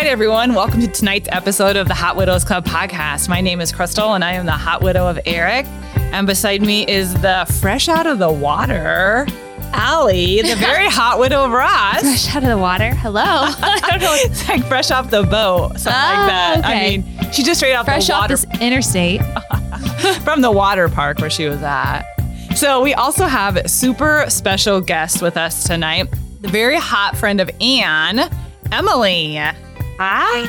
right, everyone. Welcome to tonight's episode of the Hot Widows Club podcast. My name is Crystal, and I am the hot widow of Eric. And beside me is the fresh out of the water, Allie, the very hot widow of Ross. Fresh out of the water. Hello. I don't know. It's like fresh off the boat, something like Oh, that. I oh, mean, she just straight off Fresh the off water this interstate. from the water park where she was at. So we also have super special guest with us tonight, the very hot friend of Anne, Emily. Hi.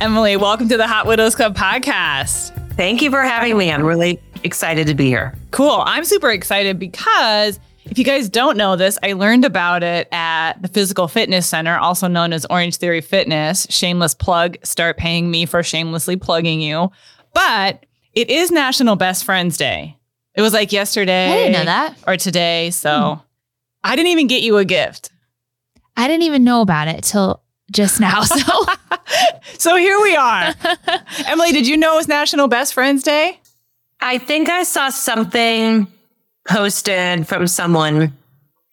Emily, welcome to the Hot Widows Club podcast. Thank you for having me. I'm really excited to be here. Cool. I'm super excited because if you guys don't know this, I learned about it at the Physical Fitness Center, also known as Orange Theory Fitness. Shameless plug. Start paying me for shamelessly plugging you. But it is National Best Friends Day. It was like yesterday. I didn't know that. Or today. So hmm. I didn't even get you a gift. I didn't even know about it till just now. So So here we are. Emily, did you know it was National Best Friends Day? I think I saw something posted from someone,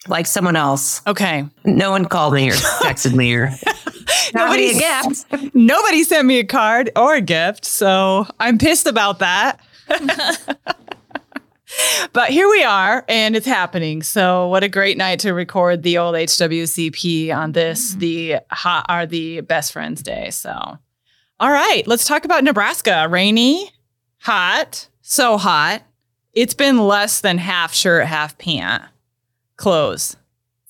like someone else. Okay. No one called me or texted me or got me a gift. Nobody sent me a card or a gift, so I'm pissed about that. but here we are, and it's happening. So, what a great night to record the old HWCP on this, the hot are the best friends day. So, all right, let's talk about Nebraska. Rainy, hot, so hot. It's been less than half shirt, half pant clothes.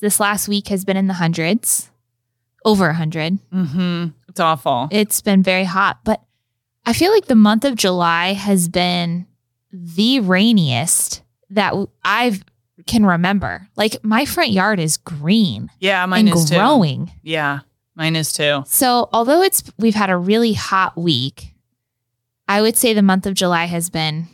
this last week has been in the hundreds, over a hundred. Mm-hmm. It's awful. It's been very hot, but I feel like the month of July has been the rainiest that I've can remember. Like my front yard is green yeah, mine and is too. growing. Yeah, mine is too. So, although it's we've had a really hot week, I would say the month of July has been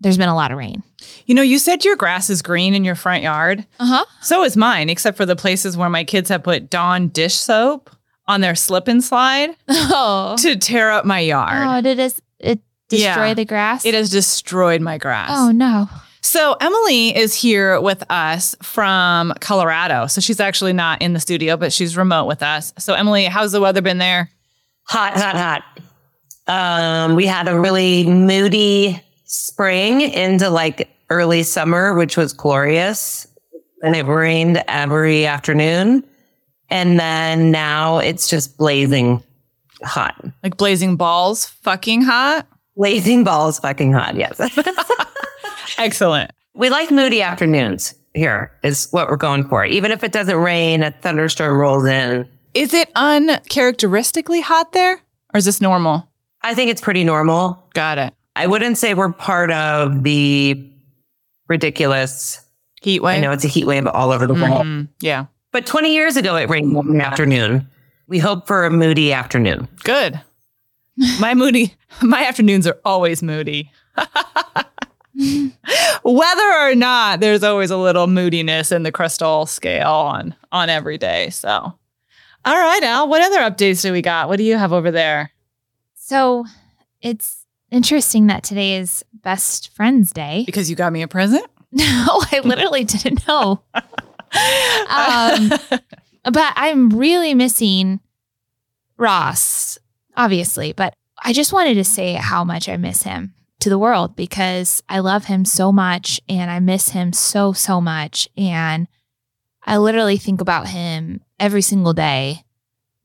there's been a lot of rain. You know, you said your grass is green in your front yard. Uh-huh. So is mine, except for the places where my kids have put Dawn dish soap on their slip and slide Oh. to tear up my yard. Oh, it it destroy Yeah. the grass? It has destroyed my grass. Oh no. So Emily is here with us from Colorado. So she's actually not in the studio, but she's remote with us. So Emily, how's the weather been there? Hot, hot, hot. Um, we had a really moody spring into like early summer, which was glorious. And it rained every afternoon. And then now it's just blazing hot. Like blazing balls, fucking hot. Blazing balls fucking hot. Yes. Excellent. we like moody afternoons here is what we're going for. Even if it doesn't rain, a thunderstorm rolls in. Is it uncharacteristically hot there? Or is this normal? I think it's pretty normal. Got it. I wouldn't say we're part of the ridiculous. Heat wave. I know it's a heat wave all over the world. Mhm. Yeah. But 20 years ago, it rained in the afternoon. We hope for a moody afternoon. Good. My moody, my afternoons are always moody. Whether or not, there's always a little moodiness in the crystal scale on on every day. So, all right, Al. What other updates do we got? What do you have over there? So it's interesting that today is best friends day. Because you got me a present. No, I literally didn't know. um, but I'm really missing Ross, obviously. But I just wanted to say how much I miss him to the world because I love him so much and I miss him so, so much. And I literally think about him every single day,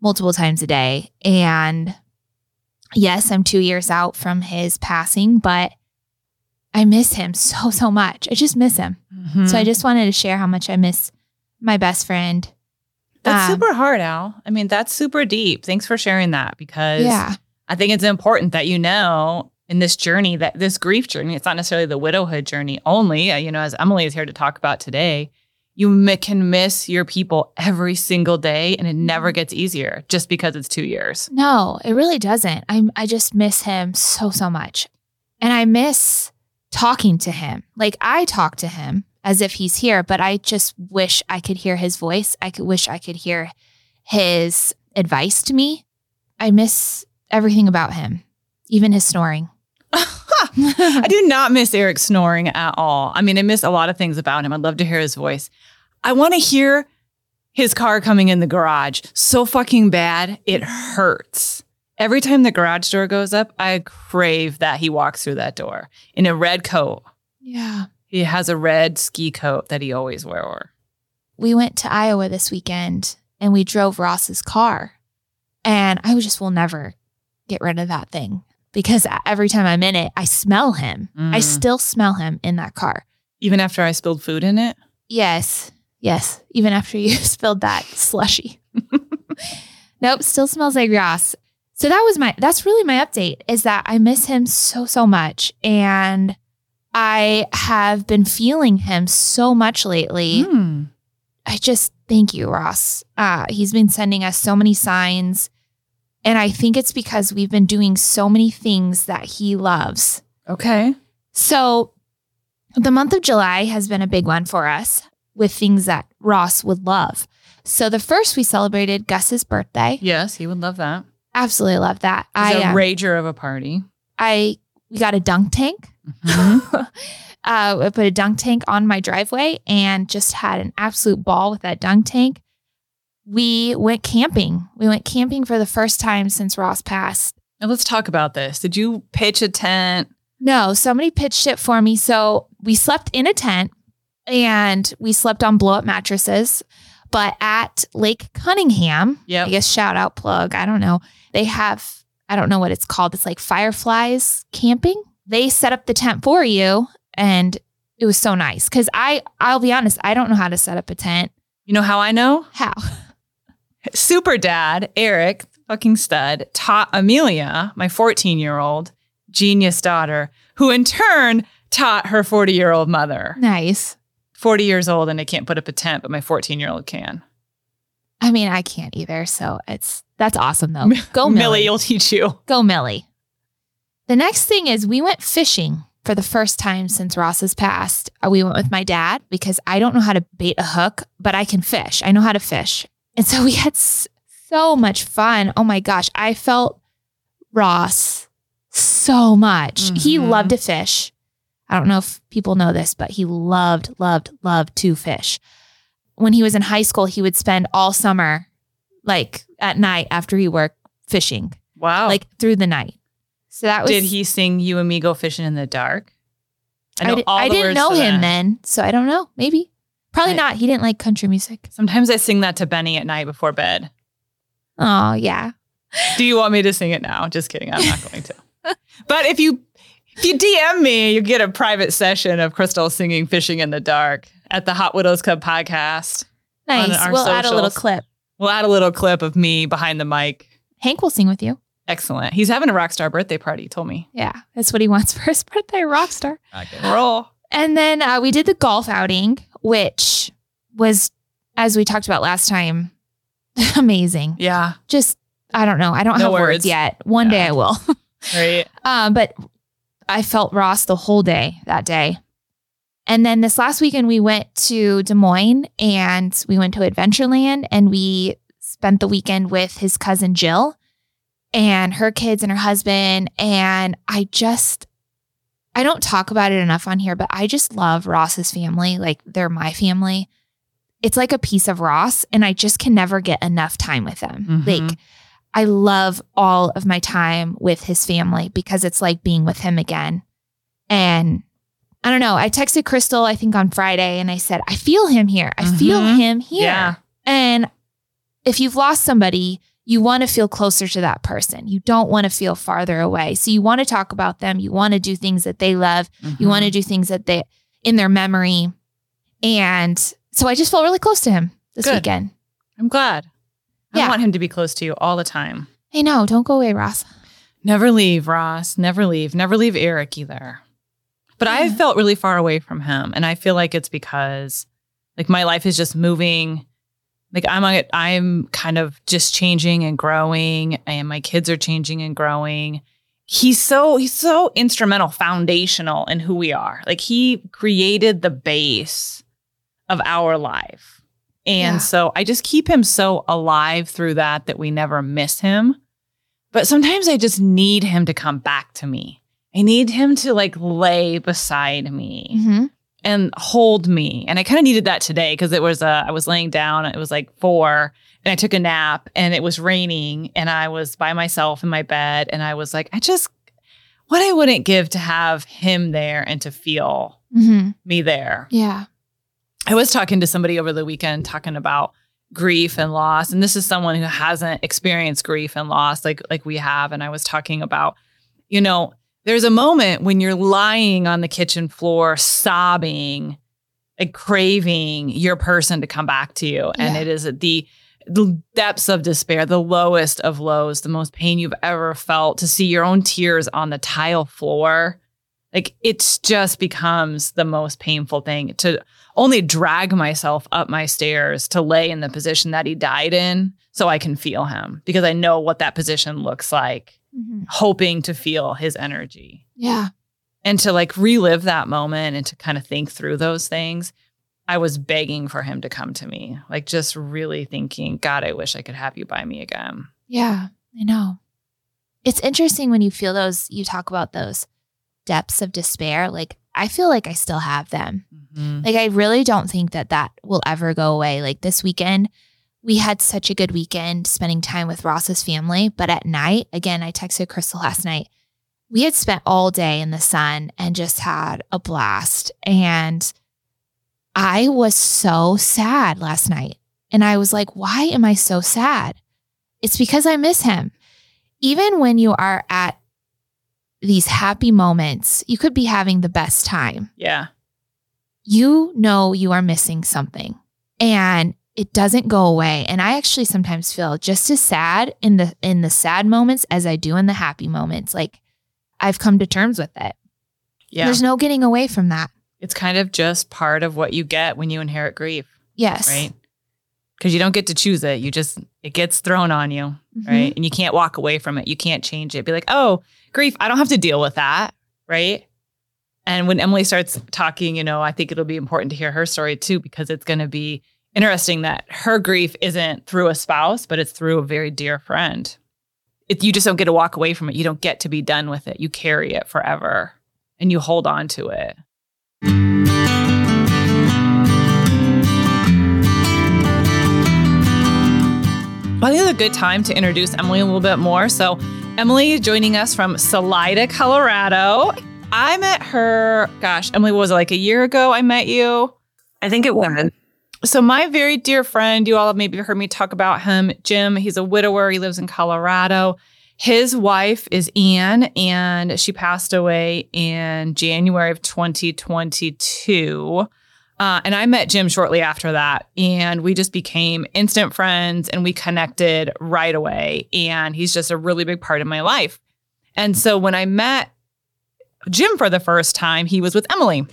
multiple times a day. And yes, I'm two years out from his passing, but I miss him so, so much. I just miss him. Mm-hmm. So I just wanted to share how much I miss my best friend. that's um, super hard, Al. I mean, that's super deep. Thanks for sharing that because Yeah. I think it's important that you know in this journey that this grief journey, it's not necessarily the widowhood journey only. uh, You know, as Emily is here to talk about today, you mi- can miss your people every single day and it never gets easier just because it's two years. No, it really doesn't. I I just miss him so so much. And I miss talking to him. Like I talk to him as if he's here, but I just wish I could hear his voice. I could wish I could hear his advice to me. I miss everything about him, even his snoring. I do not miss Eric snoring at all. I mean, I miss a lot of things about him. I'd love to hear his voice. I want to hear his car coming in the garage so fucking bad, it hurts. Every time the garage door goes up, I crave that he walks through that door in a red coat. Yeah. He has a red ski coat that he always wore. We went to Iowa this weekend and we drove Ross's car. And I just will never get rid of that thing because every time I'm in it, I smell him. I Mm. still smell him in that car. Even after I spilled food in it. Yes. Yes. Even after you spilled that slushy. nope. Still smells like Ross. So that was my, that's really my update is that I miss him so, so much. And I have been feeling him so much lately. Hmm. I just thank you, Ross. Uh, he's been sending us so many signs. And I think it's because we've been doing so many things that he loves. Okay. So the month of July has been a big one for us with things that Ross would love. So the first we celebrated Gus's birthday. Yes, he would love that. Absolutely love that. He's I a um, rager of a party. I we got a dunk tank. Mhm. uh, I put a dunk tank on my driveway and just had an absolute ball with that dunk tank. We went camping. We went camping for the first time since Ross passed. Now let's talk about this. Did you pitch a tent? No, somebody pitched it for me. So we slept in a tent and we slept on blow up mattresses. But at Lake Cunningham, Yep. I guess shout out plug, I don't know. They have, I don't know what it's called. It's like Fireflies camping. They set up the tent for you and it was so nice. Cause I, I'll be honest, I don't know how to set up a tent. You know how I know? How? Super dad, Eric, fucking stud, taught Amelia, my 14 year old genius daughter, who in turn taught her 40 year old mother. Nice. 40 years old and I can't put up a tent, but my 14 year old can. I mean, I can't either. So it's, that's awesome though. Go Millie, Millie. you'll teach you. Go Millie. The next thing is we went fishing for the first time since Ross has passed. Uh, We went with my dad because I don't know how to bait a hook, but I can fish. I know how to fish. And so we had so much fun. Oh my gosh. I felt Ross so much. He Mhm. loved to fish. I don't know if people know this, but he loved, loved, loved to fish. When he was in high school, he would spend all summer, like at night after he worked, fishing Wow. like through the night. So that was Did he sing You and Me Go Fishing in the Dark? I, I the didn't know him then, so I don't know. Maybe, probably I- not. He didn't like country music. Sometimes I sing that to Benny at night before bed. Oh yeah, Do you want me to sing it now? Just kidding. I'm not going to. But if you if you DM me, you get a private session of Crystal singing Fishing in the Dark at the Hot Widows Club podcast. Nice. We'll add a little clip. We'll add a little clip of me behind the mic. Hank will sing with you. Excellent. He's having a rock star birthday party, he told me. Yeah, that's what he wants for his birthday, rock star. Roll. And then uh, we did the golf outing, which was, as we talked about last time, amazing. Yeah. Just I don't know. I don't No have words. words. yet. One day I will. Right. Um, but I felt Ross the whole day that day. And then this last weekend, we went to Des Moines and we went to Adventureland and we spent the weekend with his cousin Jill and her kids and her husband. And I just, I don't talk about it enough on here, but I just love Ross's family. Like they're my family. It's like a piece of Ross, and I just can never get enough time with them. Mhm. Like, I love all of my time with his family because it's like being with him again. And I don't know. I texted Crystal, I think on Friday, and I said, I feel him here. I feel Mhm. him here. Yeah. And if you've lost somebody, you want to feel closer to that person. You don't want to feel farther away. So you want to talk about them. You want to do things that they love. You want to mm-hmm. do things that they in their memory. And so I just felt really close to him this Good. weekend. I'm glad. I Yeah. want him to be close to you all the time. I know. Don't go away, Ross. Never leave, Ross. Never leave. Never leave Eric either. But Yeah. I've felt really far away from him. And I feel like it's because like my life is just moving. Like I'm on it, I'm kind of just changing and growing, and my kids are changing and growing. He's so he's so instrumental, foundational in who we are. Like he created the base of our life. And Yeah. so I just keep him so alive through that that we never miss him. But sometimes I just need him to come back to me. I need him to like lay beside me hmm and hold me. And I kind of needed that today because it was uh, I was laying down. It was like four, and I took a nap, and it was raining, and I was by myself in my bed, and I was like, I just what I wouldn't give to have him there and to feel Mhm. me there. Yeah. I was talking to somebody over the weekend talking about grief and loss and this is someone who hasn't experienced grief and loss like like we have and I was talking about you know there's a moment when you're lying on the kitchen floor sobbing and craving your person to come back to you. And Yeah. it is the the depths of despair the lowest of lows the most pain you've ever felt to see your own tears on the tile floor. Like it just becomes the most painful thing to only drag myself up my stairs to lay in the position that he died in so I can feel him because I know what that position looks like, Mhm. hoping to feel his energy Yeah. and to like relive that moment and to kind of think through those things. I was begging for him to come to me, like just really thinking, God, I wish I could have you by me again. Yeah. I know. It's interesting when you feel those, you talk about those depths of despair. Like, I feel like I still have them. Mhm. Like, I really don't think that that will ever go away. Like, this weekend, we had such a good weekend spending time with Ross's family. But at night, again, I texted Crystal last night. We had spent all day in the sun and just had a blast. And I was so sad last night. And I was like, why am I so sad? It's because I miss him. Even when you are at these happy moments, you could be having the best time Yeah. you know you are missing something and it doesn't go away and i actually sometimes feel just as sad in the in the sad moments as i do in the happy moments like i've come to terms with it Yeah. there's no getting away from that it's kind of just part of what you get when you inherit grief. yes right? Because you don't get to choose it. You just, it gets thrown on you, Mhm. right? And you can't walk away from it. You can't change it. Be like, oh, grief, I don't have to deal with that, right? And when Emily starts talking, you know, I think it'll be important to hear her story too, because it's going to be interesting that her grief isn't through a spouse, but it's through a very dear friend. It, you just don't get to walk away from it. You don't get to be done with it. You carry it forever and you hold on to it. I think it's a good time to introduce Emily a little bit more. So, Emily joining us from Salida, Colorado. I met her, gosh, Emily, was it like a year ago? I met you. I think it was. So, my very dear friend, you all have maybe heard me talk about him, Jim. He's a widower. He lives in Colorado. His wife is Anne, and she passed away in January of 2022. Uh, and I met Jim shortly after that, and we just became instant friends and we connected right away. And he's just a really big part of my life. And so when I met Jim for the first time, he was with Emily.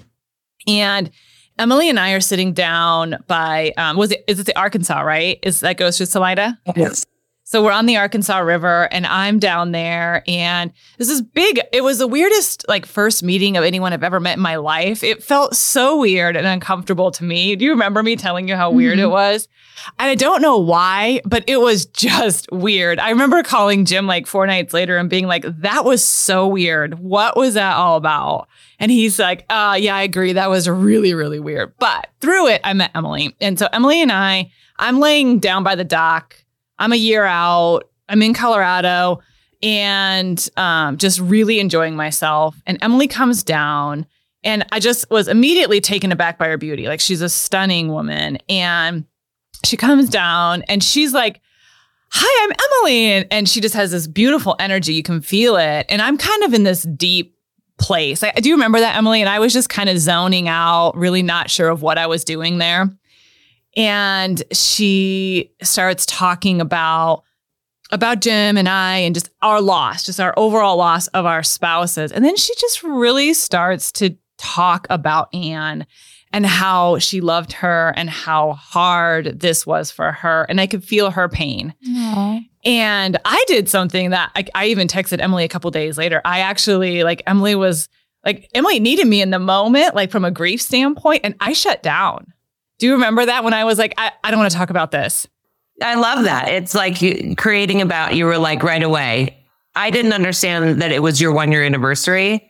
And Emily and I are sitting down by um, was it is it the Arkansas, right? Is that goes to Salida? Yes. So we're on the Arkansas River and I'm down there and this is big. It was the weirdest like first meeting of anyone I've ever met in my life. It felt so weird and uncomfortable to me. Do you remember me telling you how weird Mhm. it was? And I don't know why, but it was just weird. I remember calling Jim like four nights later and being like, that was so weird. What was that all about? And he's like, uh, yeah, I agree. That was really, really weird. But through it, I met Emily. And so Emily and I, I'm laying down by the dock. I'm a year out. I'm in Colorado and um, just really enjoying myself. And Emily comes down, and I just was immediately taken aback by her beauty. Like she's a stunning woman, and she comes down, and she's like, "Hi, I'm Emily," and, and she just has this beautiful energy. You can feel it, and I'm kind of in this deep place. I, do remember that, Emily? And I was just kind of zoning out, really not sure of what I was doing there. And she starts talking about about Jim and I and just our loss, just our overall loss of our spouses. And then she just really starts to talk about Anne and how she loved her and how hard this was for her. And I could feel her pain. Aw. And I did something that I, I even texted Emily a couple days later. I actually, like, Emily was like, Emily needed me in the moment, like from a grief standpoint, and I shut down. Do you remember that when I was like, I, I don't want to talk about this? I love that. It's like you creating about you were like right away. I didn't understand that it was your one year anniversary.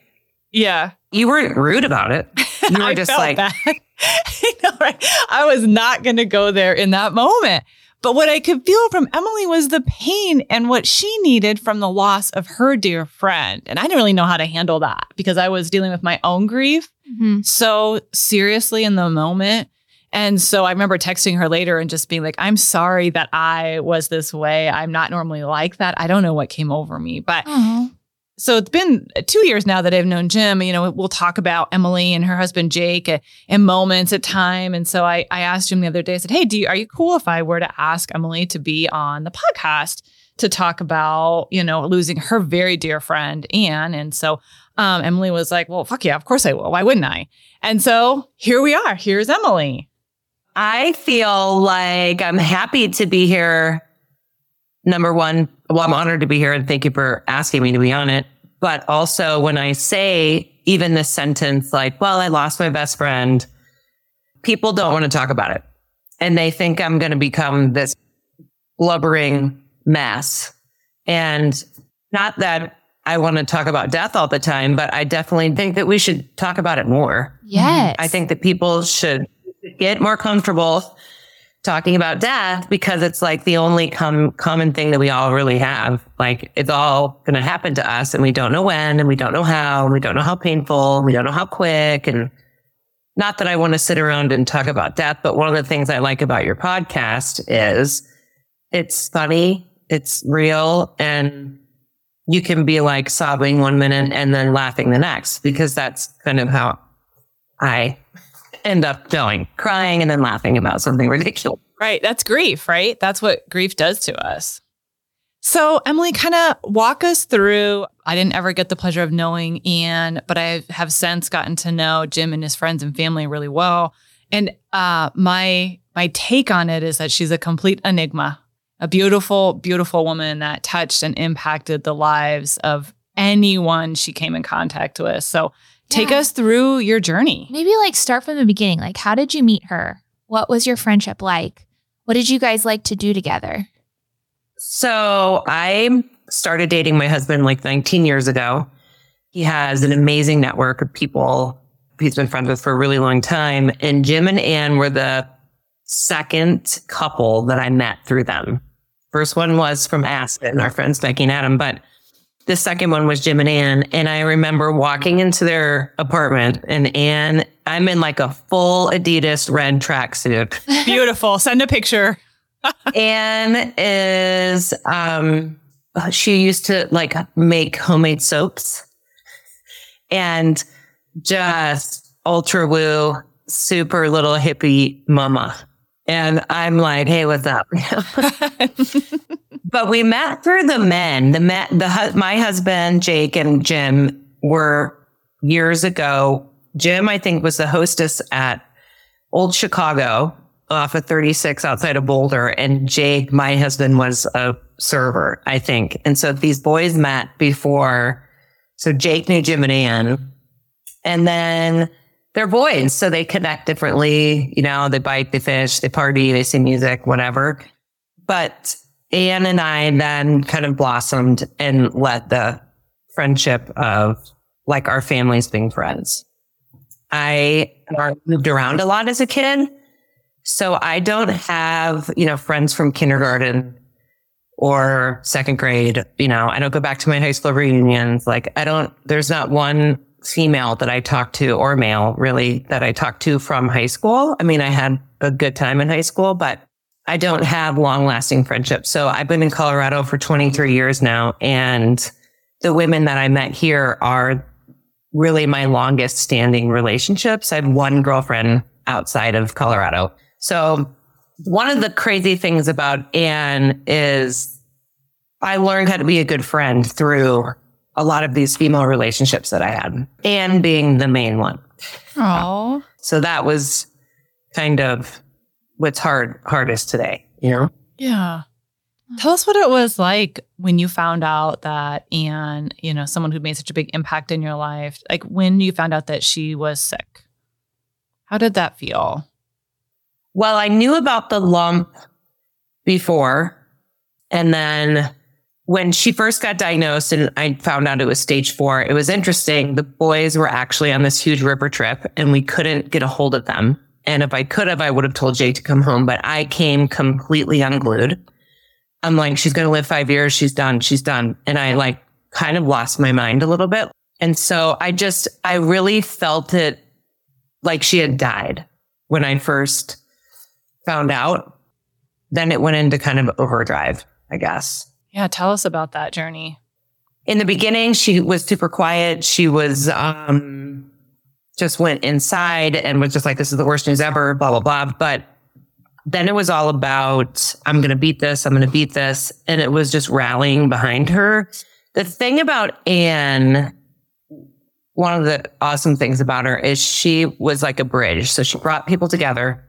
Yeah. You weren't rude about it. You were I just felt like, bad. I know, right? I was not going to go there in that moment. But what I could feel from Emily was the pain and what she needed from the loss of her dear friend. And I didn't really know how to handle that because I was dealing with my own grief Mhm. so seriously in the moment. And so I remember texting her later and just being like, I'm sorry that I was this way. I'm not normally like that. I don't know what came over me. But Aw. so it's been two years now that I've known Jim. You know, we'll talk about Emily and her husband Jake in moments at time. And so I, I asked him the other day, I said, Hey, do you, are you cool if I were to ask Emily to be on the podcast to talk about, you know, losing her very dear friend, Anne? And so um, Emily was like, Well, fuck yeah, of course I will. Why wouldn't I? And so here we are. Here's Emily. I feel like I'm happy to be here. Number one, well, I'm honored to be here and thank you for asking me to be on it. But also when I say even this sentence, like, well, I lost my best friend, people don't want to talk about it. And they think I'm going to become this blubbering mess. And not that I want to talk about death all the time, but I definitely think that we should talk about it more. Yes. I think that people should get more comfortable talking about death because it's like the only com- common thing that we all really have. Like it's all going to happen to us and we don't know when and we don't know how and we don't know how painful and we don't know how quick. And not that I want to sit around and talk about death, but one of the things I like about your podcast is it's funny, it's real, and you can be like sobbing one minute and then laughing the next because that's kind of how I end up going, crying and then laughing about something ridiculous. Right. That's grief, right? That's what grief does to us. So, Emily, kind of walk us through. I didn't ever get the pleasure of knowing Anne, but I have since gotten to know Jim and his friends and family really well. And uh, my my take on it is that she's a complete enigma, a beautiful, beautiful woman that touched and impacted the lives of anyone she came in contact with. So, take Yeah. us through your journey. Maybe like start from the beginning. Like, how did you meet her? What was your friendship like? What did you guys like to do together? So I started dating my husband like 19 years ago. He has an amazing network of people he's been friends with for a really long time. And Jim and Ann were the second couple that I met through them. First one was from Aspen, our friends Becky and Adam, but the second one was Jim and Ann. And I remember walking into their apartment and Ann, I'm in like a full Adidas red tracksuit. Beautiful. Send a picture. Anne is um she used to like make homemade soaps and just ultra woo super little hippie mama and i'm like hey what's up but we met through the men the met the my husband jake and jim were years ago jim i think was the hostess at old chicago off of 36 outside of Boulder. And Jake, my husband, was a server, I think. And so these boys met before. So Jake knew Jim and Ann. And then they're boys. So they connect differently. You know, they bike, they fish, they party, they see music, whatever. But Ann and I then kind of blossomed and let the friendship of like our families being friends. I moved around a lot as a kid. So I don't have, you know, friends from kindergarten or second grade. You know, I don't go back to my high school reunions. Like I don't, there's not one female that I talk to or male really that I talk to from high school. I mean, I had a good time in high school, but I don't have long lasting friendships. So I've been in Colorado for 23 years now. And the women that I met here are really my longest standing relationships. I have one girlfriend outside of Colorado. So one of the crazy things about Anne is I learned how to be a good friend through a lot of these female relationships that I had, Anne being the main one. Oh. So that was kind of what's hard hardest today, you know? Yeah. Tell us what it was like when you found out that Anne, you know, someone who made such a big impact in your life, like when you found out that she was sick. How did that feel? Well, I knew about the lump before. And then when she first got diagnosed and I found out it was stage four, it was interesting. The boys were actually on this huge river trip and we couldn't get a hold of them. And if I could have, I would have told Jake to come home, but I came completely unglued. I'm like, she's going to live five years. She's done. She's done. And I like kind of lost my mind a little bit. And so I just, I really felt it like she had died when I first found out. Then it went into kind of overdrive, I guess. Yeah, tell us about that journey. In the beginning, she was super quiet. She was, um, just went inside and was just like, this is the worst news ever, blah, blah, blah. But then it was all about, I'm going to beat this. I'm going to beat this. And it was just rallying behind her. The thing about Anne, one of the awesome things about her is she was like a bridge. So she brought people together.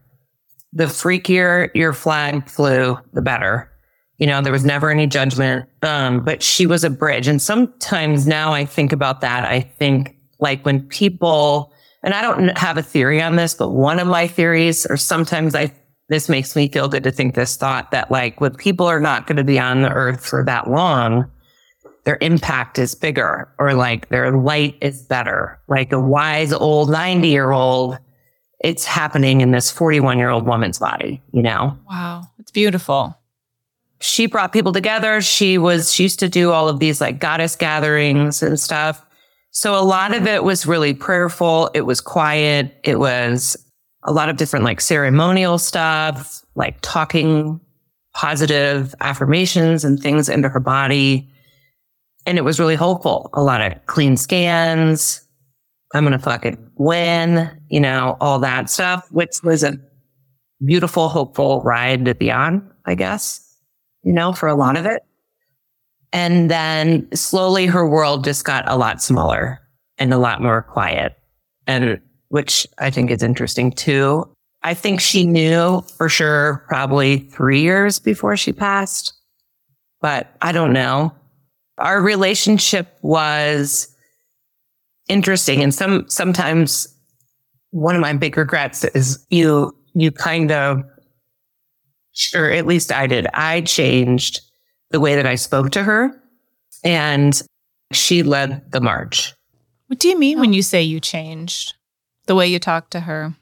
The freakier your flag flew, the better. You know, there was never any judgment. Um, but she was a bridge. And sometimes now I think about that. I think like when people, and I don't have a theory on this, but one of my theories, or sometimes I, this makes me feel good to think this thought that like when people are not going to be on the earth for that long, their impact is bigger or like their light is better. Like a wise old 90 year old, it's happening in this 41 year old woman's body, you know? Wow. It's beautiful. She brought people together. She was, she used to do all of these like goddess gatherings and stuff. So a lot of it was really prayerful. It was quiet. It was a lot of different like ceremonial stuff, like talking positive affirmations and things into her body. And it was really hopeful. A lot of clean scans. I'm going to fucking win, you know, all that stuff, which was a beautiful, hopeful ride to be on, I guess, you know, for a lot of it. And then slowly her world just got a lot smaller and a lot more quiet. And which I think is interesting too. I think she knew for sure probably three years before she passed, but I don't know. Our relationship was interesting. And some, sometimes one of my big regrets is you, you kind of, or at least I did. I changed the way that I spoke to her and she led the march. What do you mean when you say you changed the way you talked to her?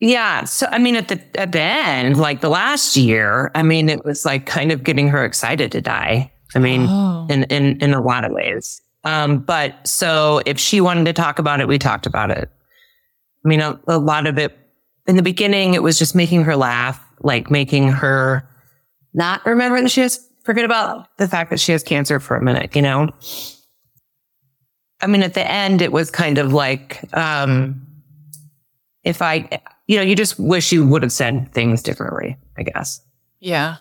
Yeah. So, I mean, at the, at the end, like the last year, I mean, it was like kind of getting her excited to die. I mean, Oh. in, in, in a lot of ways. Um, but so if she wanted to talk about it, we talked about it. I mean, a, a lot of it in the beginning, it was just making her laugh, like making her not remember that she has, forget about the fact that she has cancer for a minute, you know? I mean, at the end, it was kind of like, um, if I, you know, you just wish you would have said things differently, I guess Yeah.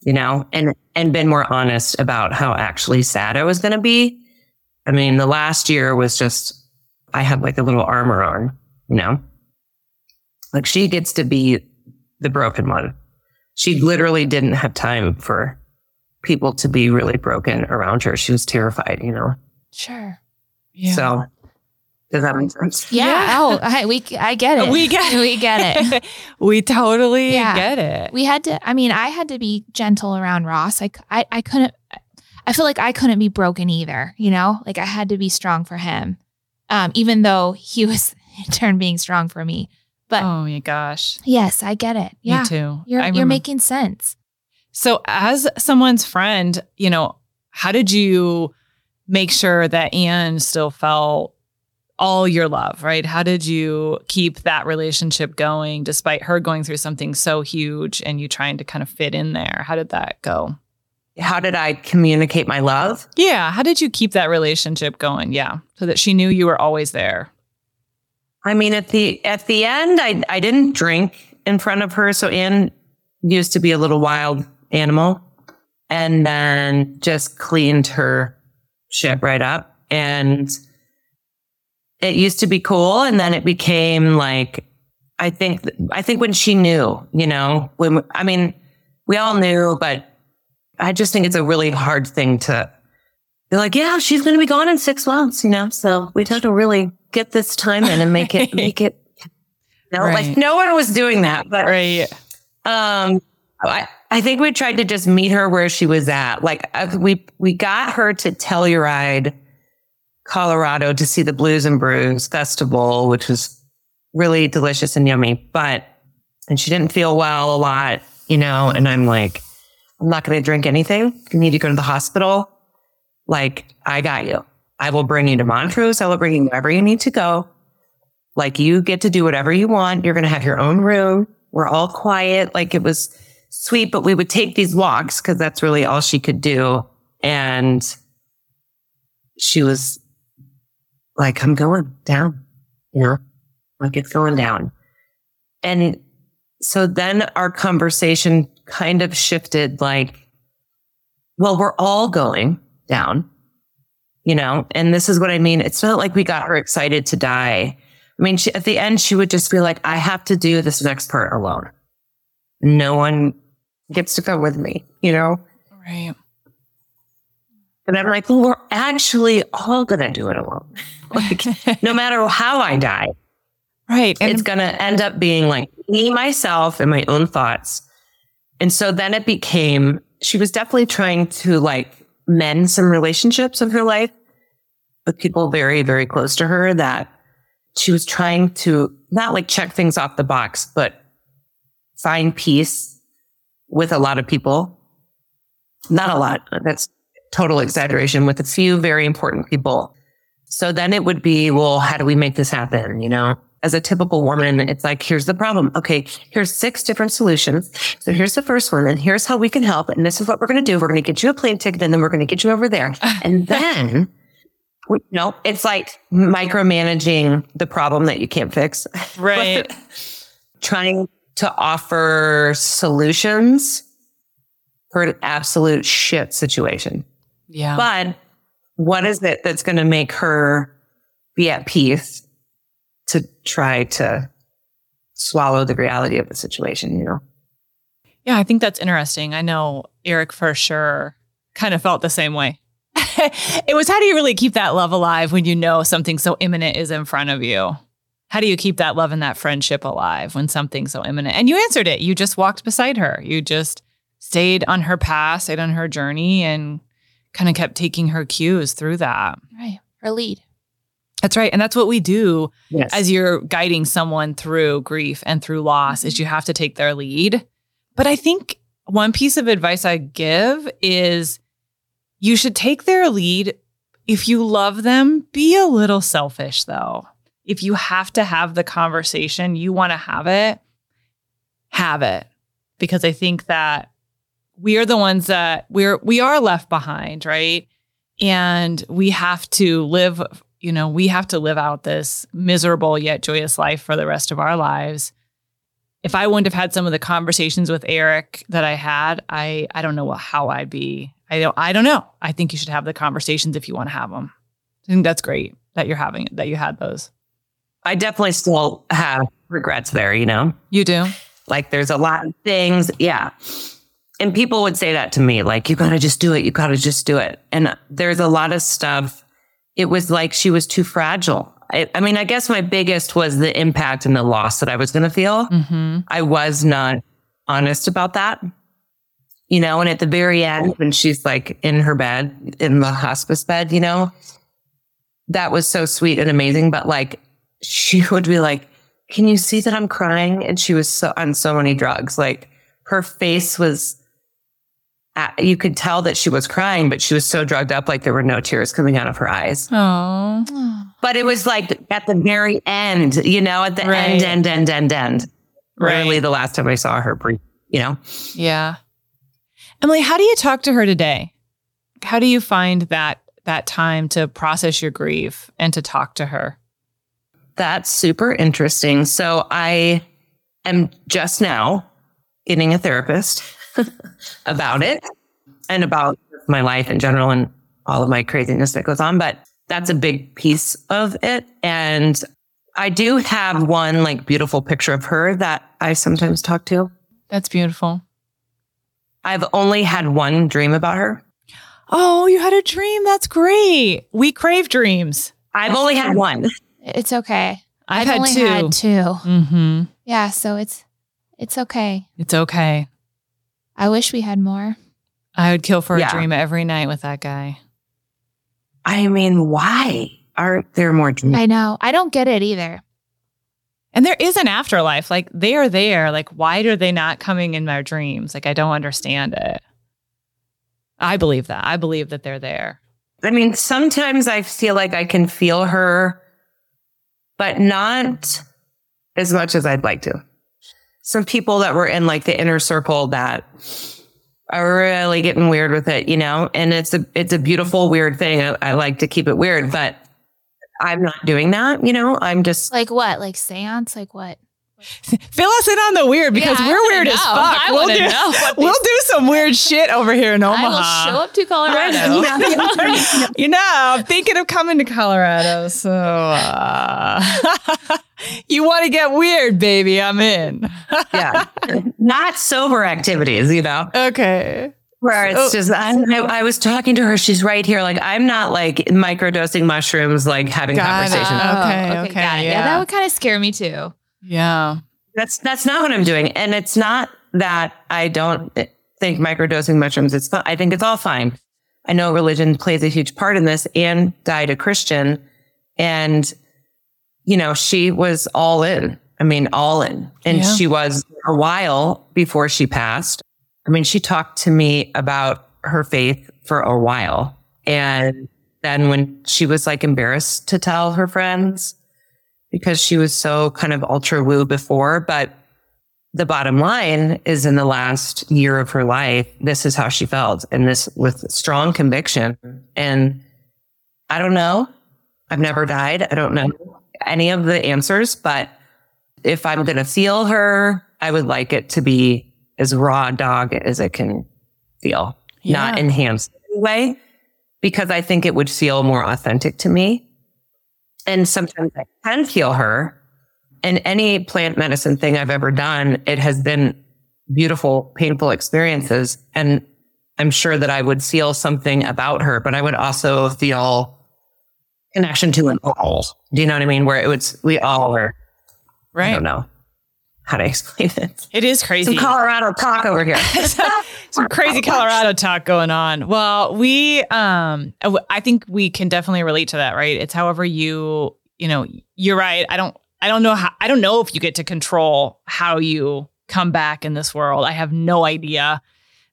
you know, and, and been more honest about how actually sad I was going to be. I mean, the last year was just, I had like a little armor on, you know, like she gets to be the broken one. She literally didn't have time for people to be really broken around her. She was terrified, you know? Sure. Yeah. So does that make sense? Yeah. Yeah. Oh, I, we I get it. We get we get it. we totally Yeah. get it. We had to. I mean, I had to be gentle around Ross. I. I couldn't. I feel like I couldn't be broken either. You know, like I had to be strong for him, um, even though he was in turn being strong for me. But oh my gosh. yes, I get it. Yeah, Me too. you're you're making sense. So, as someone's friend, you know, how did you make sure that Anne still felt all your love, right? How did you keep that relationship going despite her going through something so huge and you trying to kind of fit in there? How did that go? How did I communicate my love? Yeah. How did you keep that relationship going? Yeah. So that she knew you were always there. I mean, at the at the end, I I didn't drink in front of her. So Anne used to be a little wild animal, and then just cleaned her shit right up. And it used to be cool, and then it became like I think I think when she knew, you know, when I mean, we all knew, but I just think it's a really hard thing to. They're like, yeah, she's going to be gone in six months, you know. So we have to really get this time in and make it make it. No, Right. like no one was doing that, but Right. um, I I think we tried to just meet her where she was at. Like uh, we we got her to Telluride, Colorado, to see the Blues and Brews festival, which was really delicious and yummy. But and she didn't feel well a lot, you know. And I'm like, I'm not going to drink anything. You need to go to the hospital. Like I got you. I will bring you to Montrose. I will bring you wherever you need to go. Like you get to do whatever you want. You're going to have your own room. We're all quiet. Like it was sweet, but we would take these walks because that's really all she could do. And she was like, I'm going down. You know, like it's going down. And so then our conversation kind of shifted like, well, we're all going down, you know, and this is what I mean. It's not like we got her excited to die. I mean, she, at the end, she would just be like, I have to do this next part alone. No one gets to come with me, you know? Right. And I'm like, well, we're actually all going to do it alone. like, no matter how I die, Right. And it's going to end up being like me, myself, and my own thoughts. And so then it became, she was definitely trying to like mend some relationships in her life with people very, very close to her that she was trying to not like check things off the box, but find peace with a lot of people. Not a lot. That's total exaggeration with a few very important people. So then it would be, well, how do we make this happen? You know, as a typical woman, it's like, here's the problem. Okay. Here's six different solutions. So here's the first one and here's how we can help. And this is what we're going to do. We're going to get you a plane ticket and then we're going to get you over there. And then, you know, it's like micromanaging the problem that you can't fix. Right. Trying to offer solutions for an absolute shit situation. Yeah. But what is it that's going to make her be at peace to try to swallow the reality of the situation, you know? Yeah, I think that's interesting. I know Eric for sure kind of felt the same way. it was how do you really keep that love alive when you know something so imminent is in front of you? How do you keep that love and that friendship alive when something's so imminent? And you answered it. You just walked beside her. You just stayed on her path, stayed on her journey, and kind of kept taking her cues through that. Right. Her lead. That's right. And that's what we do Yes. as you're guiding someone through grief and through loss is mm-hmm. you have to take their lead. But I think one piece of advice I give is you should take their lead. If you love them, be a little selfish though. If you have to have the conversation, you want to have it, have it. Because I think that we are the ones that we're we are left behind, right? And we have to live you know, we have to live out this miserable yet joyous life for the rest of our lives. If I wouldn't have had some of the conversations with Eric that I had, I I don't know how I'd be. I don't I don't know. I think you should have the conversations if you want to have them. I think that's great that you're having it that you had those. I definitely still have regrets there, you know? You do? Like there's a lot of things. Yeah. And people would say that to me, like, you gotta just do it. You gotta just do it. And there's a lot of stuff. It was like she was too fragile. I, I mean, I guess my biggest was the impact and the loss that I was going to feel. Mm-hmm. I was not honest about that. You know, and at the very end, when she's like in her bed, in the hospice bed, you know, that was so sweet and amazing. But like, she would be like, Can you see that I'm crying? And she was so on so many drugs. Like, her face was, you could tell that she was crying, but she was so drugged up, like there were no tears coming out of her eyes. Oh. But it was like at the very end, you know, at the Right. end, end, end, end, end. Right. Really, the last time I saw her, breathe, you know. Yeah. Emily, how do you talk to her today? How do you find that that time to process your grief and to talk to her? That's super interesting. So I am just now getting a therapist about it and about my life in general and all of my craziness that goes on. But that's a big piece of it. And I do have one like beautiful picture of her that I sometimes talk to. That's beautiful. I've only had one dream about her. Oh, you had a dream. That's great. We crave dreams. I've only had one. It's okay. I've, had only two. had two. Mm-hmm. Yeah, so it's it's okay. It's okay. I wish we had more. I would kill for Yeah. a dream every night with that guy. I mean, why aren't there more dreams? I know. I don't get it either. And there is an afterlife. Like they are there. Like, why are they not coming in my dreams? Like, I don't understand it. I believe that. I believe that they're there. I mean, sometimes I feel like I can feel her, but not as much as I'd like to. Some people that were in like the inner circle that are really getting weird with it, you know, and it's a it's a beautiful weird thing. I, I like to keep it weird, but I'm not doing that. You know, I'm just Like what? Like seance? Like what? Fill us in on the weird because Yeah, we're wanna weird as fuck. I we'll do, know we'll do some weird shit over here in Omaha. I Omaha. will show up to Colorado. you know, I'm thinking of coming to Colorado. So uh, you want to get weird, baby? I'm in. yeah, not sober activities, you know. okay. Where it's Oh. just, I, I, I was talking to her. She's right here. Like, I'm not like microdosing mushrooms, like having Got it. conversations. Okay, Oh, okay, got it. yeah. that would kind of scare me too. Yeah. That's that's not what I'm doing, and it's not that I don't think microdosing mushrooms. It's fun. I think it's all fine. I know religion plays a huge part in this. Anne died a Christian, and you know she was all in. I mean, all in, and Yeah. she was a while before she passed. I mean, she talked to me about her faith for a while, and then when she was like embarrassed to tell her friends because she was so kind of ultra woo before. But the bottom line is in the last year of her life, this is how she felt and this with strong conviction. And I don't know. I've never died. I don't know any of the answers, but if I'm going to feel her, I would like it to be as raw dog as it can feel, not Yeah. enhanced in way, because I think it would feel more authentic to me. And sometimes I can feel her. And any plant medicine thing I've ever done, it has been beautiful, painful experiences. And I'm sure that I would feel something about her, but I would also feel connection to an all. Do you know what I mean? Where it was, we all were, Right. I don't know how to explain it. It is crazy. Some Colorado talk over here. some crazy Colorado talk going on. Well, we um I think we can definitely relate to that, right? It's however you, you know, you're right. I don't I don't know how I don't know if you get to control how you come back in this world. I have no idea.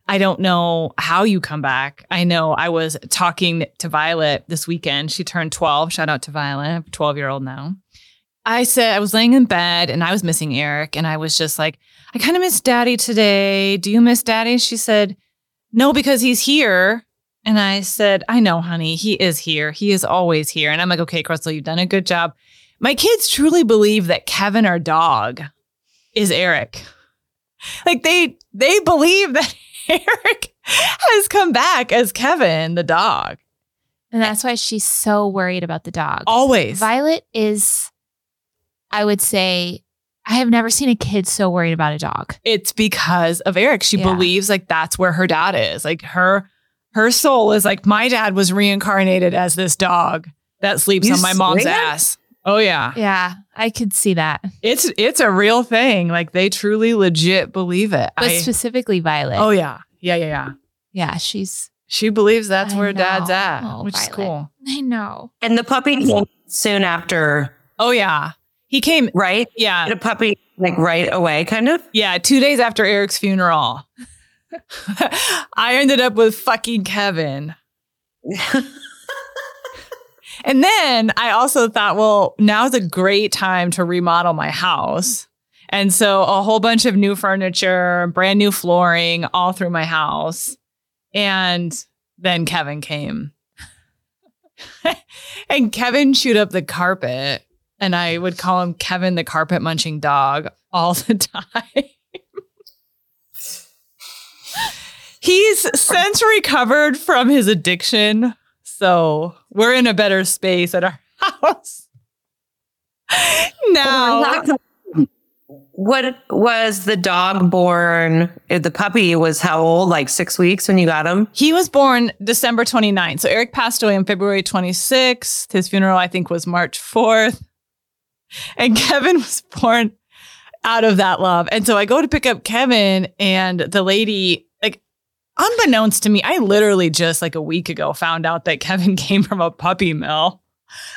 I don't know how you come back. I know I was talking to Violet this weekend. She turned 12. Shout out to Violet. I have a 12 year old now. I said, I was laying in bed and I was missing Eric. And I was just like, I kind of miss daddy today. Do you miss daddy? She said, No, because he's here. And I said, I know, honey, he is here. He is always here. And I'm like, okay, Crystal, you've done a good job. My kids truly believe that Kevin, our dog, is Eric. Like they they believe that Eric has come back as Kevin, the dog. And that's why she's so worried about the dog. Always. Violet is, I would say, I have never seen a kid so worried about a dog. it's because of Eric. She Yeah. believes like that's where her dad is. Like her her soul is like my dad was reincarnated as this dog that sleeps You on my mom's swear? ass. Oh yeah. Yeah, I could see that. It's it's a real thing. Like they truly legit believe it. But I- specifically Violet. oh yeah. Yeah, yeah, yeah. yeah, she's, She believes that's I where dad's at, Oh, which is cool. I know. and the puppy came soon after, Oh yeah. He came right? yeah. The puppy like right away, kind of. Yeah, two days after Eric's funeral. I ended up with fucking Kevin. And then I also thought, well, now's a great time to remodel my house. And so a whole bunch of new furniture, brand new flooring all through my house. And then Kevin came. and Kevin chewed up the carpet. And I would call him Kevin the carpet munching dog all the time. He's since recovered from his addiction. So we're in a better space at our house. now, What was the dog born? The puppy was how old? Like six weeks when you got him? he was born December 29th. So Eric passed away on February 26th. His funeral, I think, was March 4th. And Kevin was born out of that love. And so I go to pick up Kevin, and the lady like unbeknownst to me, I literally just like a week ago found out that Kevin came from a puppy mill.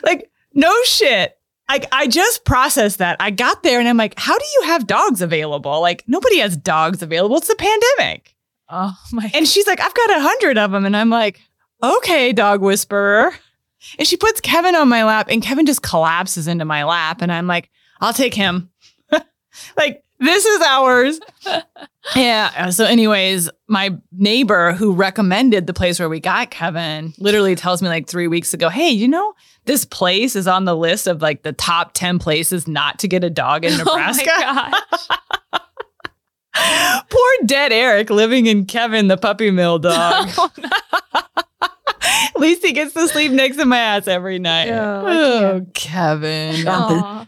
Like, no shit. Like, I just processed that. I got there and I'm like, how do you have dogs available? Like, nobody has dogs available. It's a pandemic. Oh my. And she's like, I've got a hundred of them. And I'm like, okay, dog whisperer. And she puts Kevin on my lap and Kevin just collapses into my lap. And I'm like, I'll take him. like, this is ours. yeah. uh, So, anyways, my neighbor who recommended the place where we got Kevin literally tells me like three weeks ago, hey, you know, this place is on the list of like the top 10 places not to get a dog in Nebraska. Oh my gosh. Poor dead Eric living in Kevin, the puppy mill dog. Oh, no. At least he gets to sleep next to my ass every night. Yeah, oh, Kevin. Aw.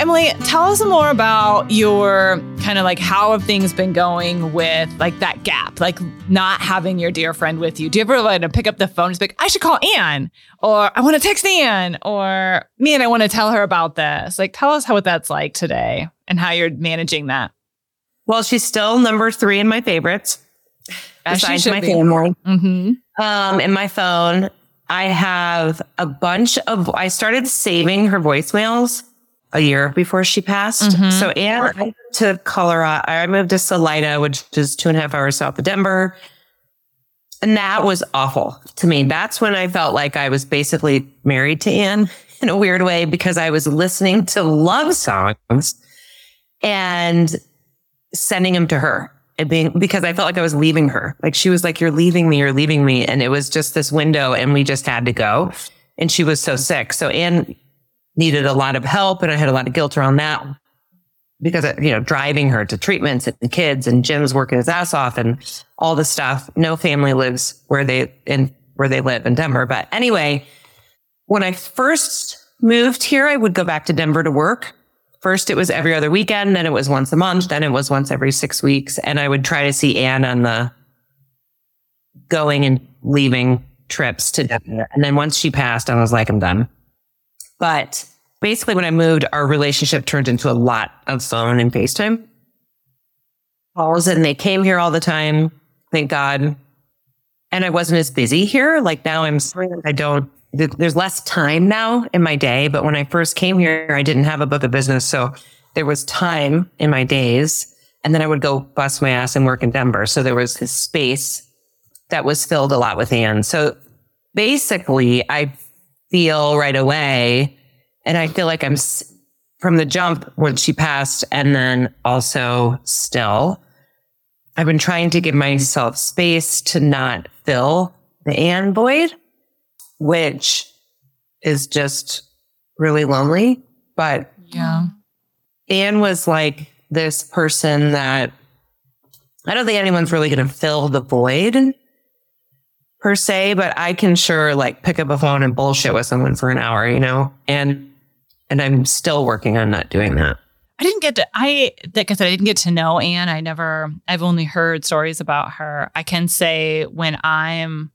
Emily, tell us more about your kind of like how have things been going with like that gap, like not having your dear friend with you. Do you ever like to pick up the phone and be like, I should call Anne, or I want to text Anne, or man, I want to tell her about this. Like, tell us how what that's like today and how you're managing that. Well, she's still number three in my favorites. As besides should my be. family. Mm-hmm. Um, in my phone, I have a bunch of. I started saving her voicemails a year before she passed. Mhm. So, and I moved to Colorado. I moved to Salida, which is two and a half hours south of Denver. And that was awful to me. That's when I felt like I was basically married to Anne in a weird way because I was listening to love songs and sending him to her and being because I felt like I was leaving her. Like she was like, You're leaving me, you're leaving me. And it was just this window and we just had to go. And she was so sick. So Anne needed a lot of help and I had a lot of guilt around that because, uh, you know, driving her to treatments and the kids and Jim's working his ass off and all this stuff. No family lives where they in where they live in Denver. But anyway, when I first moved here, I would go back to Denver to work. First, it was every other weekend. Then it was once a month. Then it was once every six weeks. And I would try to see Anne on the going and leaving trips to Denver. And then once she passed, I was like, I'm done. But basically, when I moved, our relationship turned into a lot of phone and FaceTime calls. And they came here all the time. Thank God. And I wasn't as busy here. Like now I'm, sorry I don't, there- there's less time now in my day. But when I first came here, I didn't have a book of business. So there was time in my days. And then I would go bust my ass and work in Denver. So there was this space that was filled a lot with Anne. So basically, I feel right away, and I feel like I'm s- from the jump when she passed, and then also still, I've been trying to give myself space to not fill the Anne void, which is just really lonely. But Yeah. Anne was like this person that I don't think anyone's really going to fill the void per se, but I can sure like pick up a phone and bullshit with someone for an hour, you know? And, and I'm still working on not doing that. I didn't get to I like I said, I didn't get to know Anne. I never I've only heard stories about her. I can say when I'm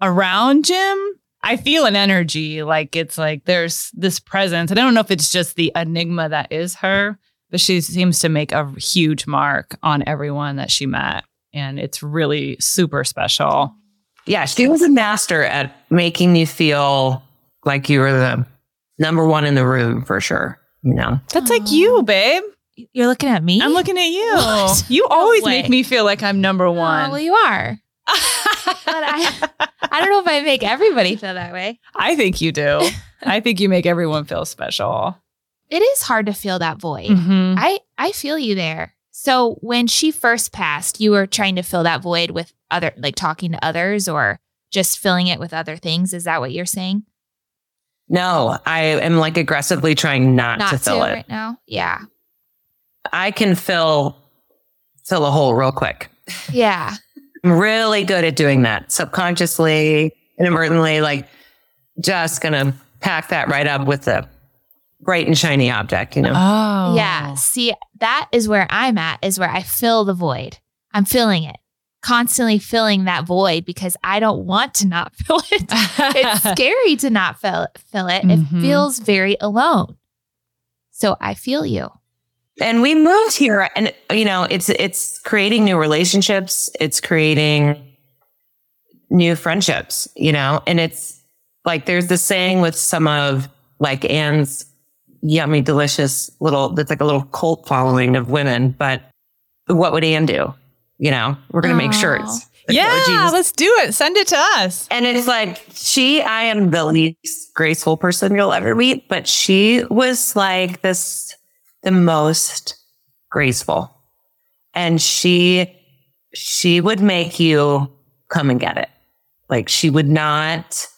around Jim, I feel an energy. Like it's like there's this presence. And I don't know if it's just the enigma that is her, but she seems to make a huge mark on everyone that she met. And it's really super special. Yeah. She was a master at making you feel like you were the number one in the room for sure. You know? That's like you, babe. You're looking at me? I'm looking at you. What? You always way. make me feel like I'm number Oh, one. well, you are. But I, I don't know if I make everybody feel that way. I think you do. I think you make everyone feel special. It is hard to feel that void. Mhm. I I feel you there. So when she first passed, you were trying to fill that void with other like talking to others or just filling it with other things. Is that what you're saying? No, I am like aggressively trying not, Not to fill it. right now. Yeah. I can fill, fill a hole real quick. Yeah. I'm really good at doing that subconsciously, inadvertently, like just gonna pack that right up with the bright and shiny object, you know? Oh. Yeah. See, that is where I'm at, is where I fill the void. I'm filling it, constantly filling that void because I don't want to not fill it. it's scary to not fill, fill it. Mhm. It feels very alone. So I feel you. And we moved here and you know, it's it's creating new relationships, it's creating new friendships, you know, and it's like there's this saying with some of like Anne's yummy, delicious little that's like a little cult following of women, but what would Anne do? You know, we're gonna make Aw. shirts. Yeah, oh, let's do it. Send it to us. And it's like she, I am the least graceful person you'll ever meet, but she was like this, the most graceful. And she, she would make you come and get it. Like she would not,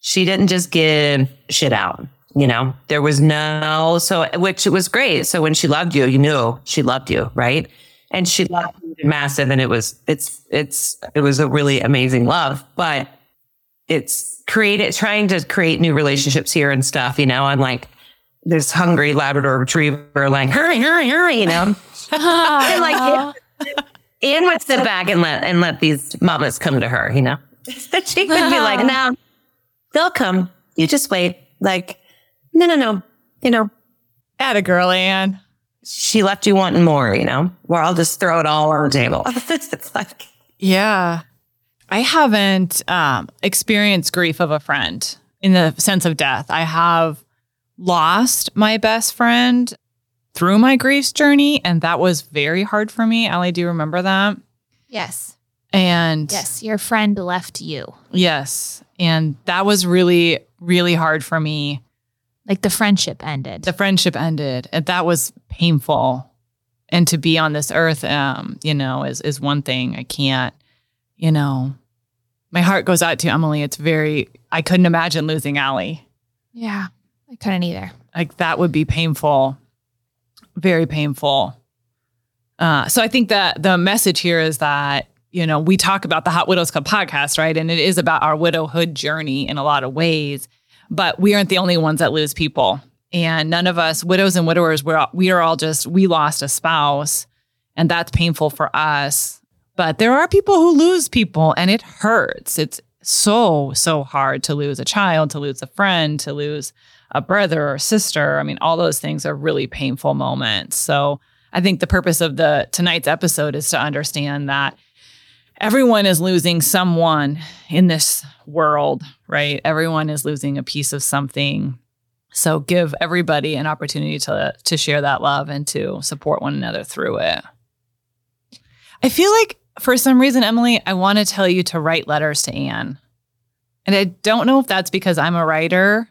she didn't just give shit out. You know, there was no, so, which it was great. So when she loved you, you knew she loved you, right? And she loved you massive and it was, it's, it's, it was a really amazing love, but it's created, trying to create new relationships here and stuff. You know, I'm like this hungry Labrador retriever, like, hurry, hurry, hurry, you know? and like, Anne would sit back and let, and let these mamas come to her, you know? she would be like, no, they'll come. You just wait. Like, no, no, no. You know, Add a girl, Anne. she left you wanting more, you know, where I'll just throw it all on the table. it's like, Yeah. I haven't um, experienced grief of a friend in the sense of death. I have lost my best friend through my grief's journey, and that was very hard for me. Allie, do you remember that? Yes. And Yes. Your friend left you. yes. And that was really, really hard for me. Like the friendship ended. The friendship ended, and that was painful. And to be on this earth, um, you know, is is one thing. I can't, you know, my heart goes out to Emily. It's very. I couldn't imagine losing Allie. yeah. I couldn't either. Like that would be painful, very painful. Uh, so I think that the message here is that you know we talk about the Hot Widows Club podcast, right? And it is about our widowhood journey in a lot of ways, but we aren't the only ones that lose people, and none of us, widows and widowers, we're all, we are all just we lost a spouse, and that's painful for us. But there are people who lose people, and it hurts. It's so so hard to lose a child, to lose a friend, to lose a brother or sister. I mean, all those things are really painful moments. So I think the purpose of the tonight's episode is to understand that everyone is losing someone in this world, right? Everyone is losing a piece of something. So give everybody an opportunity to to share that love and to support one another through it. I feel like for some reason, Emily, I want to tell you to write letters to Anne. And I don't know if that's because I'm a writer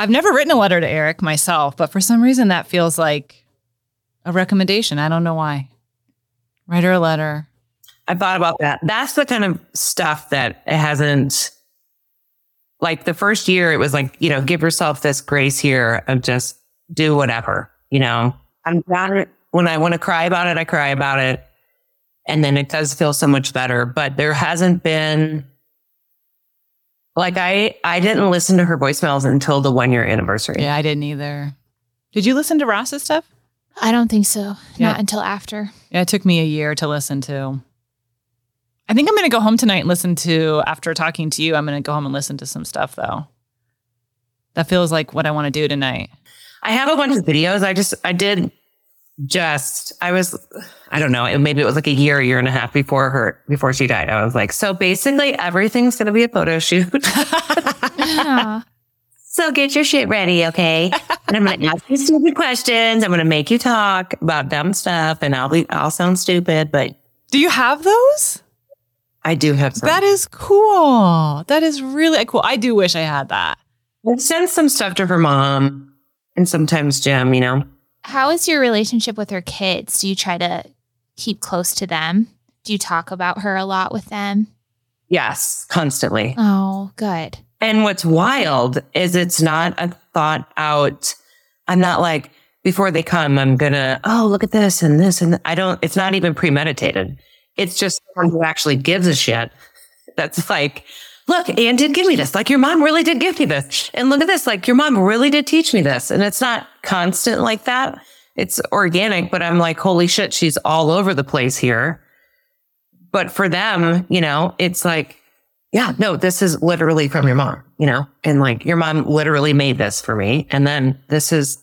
I've never written a letter to Eric myself, but for some reason that feels like a recommendation. I don't know why. Write her a letter. I thought about that. That's the kind of stuff that it hasn't, like the first year, it was like, you know, give yourself this grace here of just do whatever, you know. I'm done. When I want to cry about it, I cry about it. And then it does feel so much better. But there hasn't been, like, I, I didn't listen to her voicemails until the one year anniversary. Yeah, I didn't either. Did you listen to Ross's stuff? I don't think so. Yeah. Not until after. Yeah, it took me a year to listen to. I think I'm going to go home tonight and listen to, after talking to you, I'm going to go home and listen to some stuff though. That feels like what I want to do tonight. I have a bunch of videos. I just, I did just, I was, I don't know, maybe it was like a year, year and a half before her, before she died. I was like, so basically everything's going to be a photo shoot. Yeah. so get your shit ready. Okay. and I'm to ask you stupid questions. I'm going to make you talk about dumb stuff and I'll be, I'll sound stupid, but Do you have those? I do have some. That is cool. That is really cool. I do wish I had that. I send some stuff to her mom and sometimes Jim, you know. How is your relationship with her kids? Do you try to keep close to them? Do you talk about her a lot with them? Yes, constantly. Oh, good. And what's wild is it's not a thought out. I'm not like, before they come, I'm gonna, oh, look at this and this. And I don't, it's not even premeditated. It's just someone who actually gives a shit. That's like, look, Anne did give me this. Like your mom really did give me this. And look at this. Like your mom really did teach me this. And it's not constant like that. It's organic, but I'm like, holy shit, she's all over the place here. But for them, you know, it's like, yeah, no, this is literally from your mom, you know, and like your mom literally made this for me. And then this is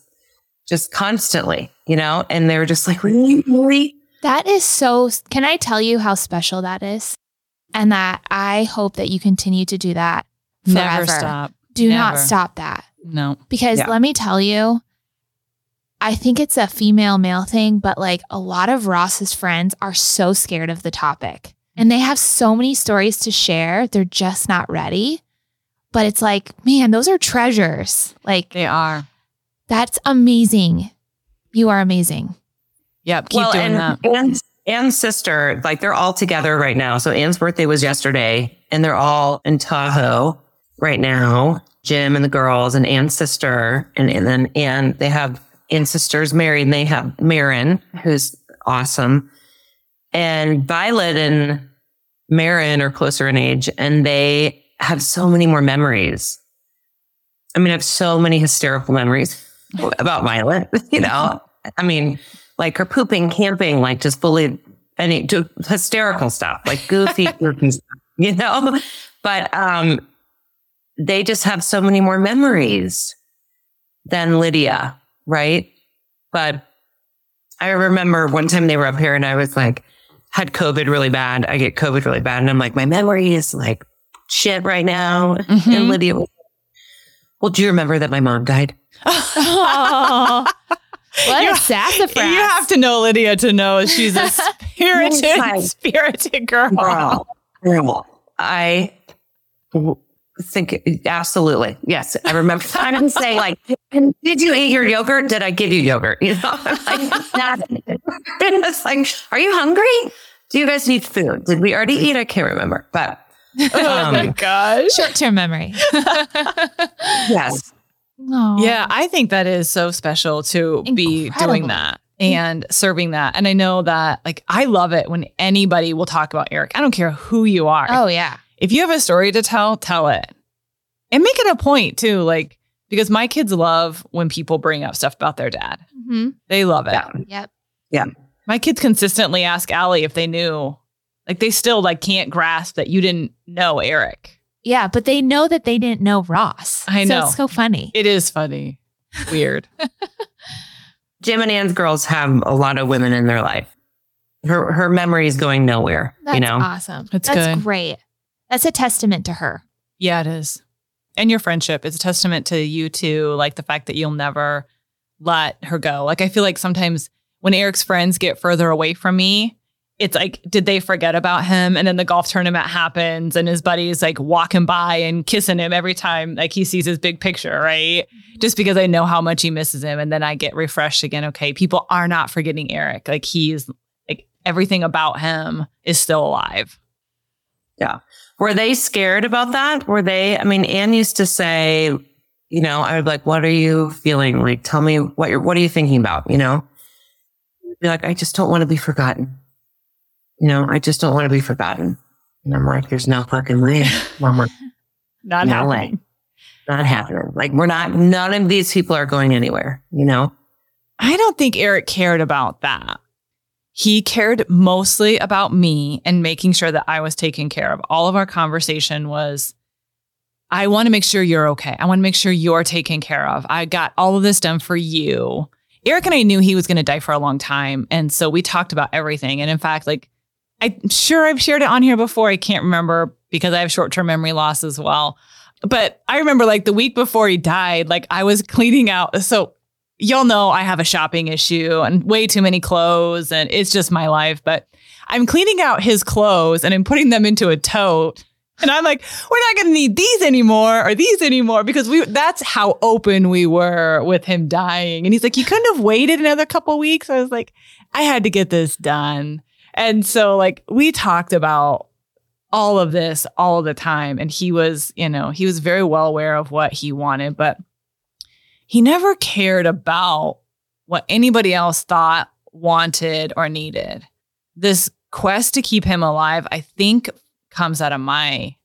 just constantly, you know, and they were just like, really? That is so. Can I tell you how special that is? And that I hope that you continue to do that forever. Never stop. Do not stop that. No. Because Yeah. let me tell you, I think it's a female male thing, but like a lot of Ross's friends are so scared of the topic and they have so many stories to share. They're just not ready. But it's like, man, those are treasures. Like, They are. that's amazing. You are amazing. Yep. Keep doing and that. Anne's, Anne's sister, like they're all together right now. So Anne's birthday was yesterday, and they're all in Tahoe right now. Jim and the girls, and Anne's sister, and, and then Anne. They have Anne's sister's married, and they have Marin, who's awesome, and Violet and Marin are closer in age, and they have so many more memories. I mean, I have so many hysterical memories about Violet. You know, I mean, like her pooping, camping, like just fully any hysterical stuff, like goofy, stuff, you know. But um, they just have so many more memories than Lydia, right? But I remember one time they were up here, and I was like, had COVID really bad. I get COVID really bad, and I'm like, my memory is like shit right now. Mhm. And Lydia, was, well, do you remember that my mom died? Oh, what You- a sassafras. You have to know Lydia to know she's a spirited, spirited girl. Girl, girl. I w- think absolutely yes. I remember. I didn't say like, "Did you eat your yogurt? Did I give you yogurt?" You know, like not. It's like, are you hungry? Do you guys need food? Did we already eat? I can't remember, but Oh my Um, gosh. Short term memory. yes, Aw. Yeah, I think that is so special to be doing that and serving that. And I know that like I love it when anybody will talk about Eric. I don't care who you are. Oh, yeah. If you have a story to tell, tell it. And make it a point too, like because my kids love when people bring up stuff about their dad. hmm They love it. yeah. Yep. Yeah. My kids consistently ask Allie if they knew. Like they still like can't grasp that you didn't know Eric. Yeah. But they know that they didn't know Ross. I know. So know. it's so funny. It is funny. Weird. Jim and Anne's girls have a lot of women in their life. Her her memory is going nowhere. That's you know, awesome. That's That's good. great. That's a testament to her. Yeah, it is. And your friendship is a testament to you too, like the fact that you'll never let her go. Like I feel like sometimes when Eric's friends get further away from me, it's like, did they forget about him? And then the golf tournament happens and his buddy's like walking by and kissing him every time like he sees his big picture, right? Mm-hmm. Just because I know how much he misses him. And then I get refreshed again. Okay, people are not forgetting Eric. Like he's like everything about him is still alive. Yeah. Were they scared about that? Were they, I mean, Anne used to say, you know, I would be like, what are you feeling? Like, tell me what you're, what are you thinking about? You know, be like, I just don't want to be forgotten. You know, I just don't want to be forgotten. And I'm like, there's no fucking way. Mom, Not No happening. not happening. Like, we're not, none of these people are going anywhere, you know? I don't think Eric cared about that. He cared mostly about me and making sure that I was taken care of. All of our conversation was I want to make sure you're okay. I want to make sure you're taken care of. I got all of this done for you. Eric and I knew he was going to die for a long time. And so we talked about everything. And in fact, like, I'm sure I've shared it on here before. I can't remember because I have short term memory loss as well. But I remember like the week before he died, like I was cleaning out. So y'all know I have a shopping issue and way too many clothes and it's just my life. But I'm cleaning out his clothes and I'm putting them into a tote. And I'm like, we're not going to need these anymore or these anymore because we that's how open we were with him dying. And he's like, you couldn't have waited another couple weeks. I was like, I had to get this done. And so like we talked about all of this all the time and he was, you know, he was very well aware of what he wanted, but he never cared about what anybody else thought, wanted, or needed. This quest to keep him alive, I think, comes out of my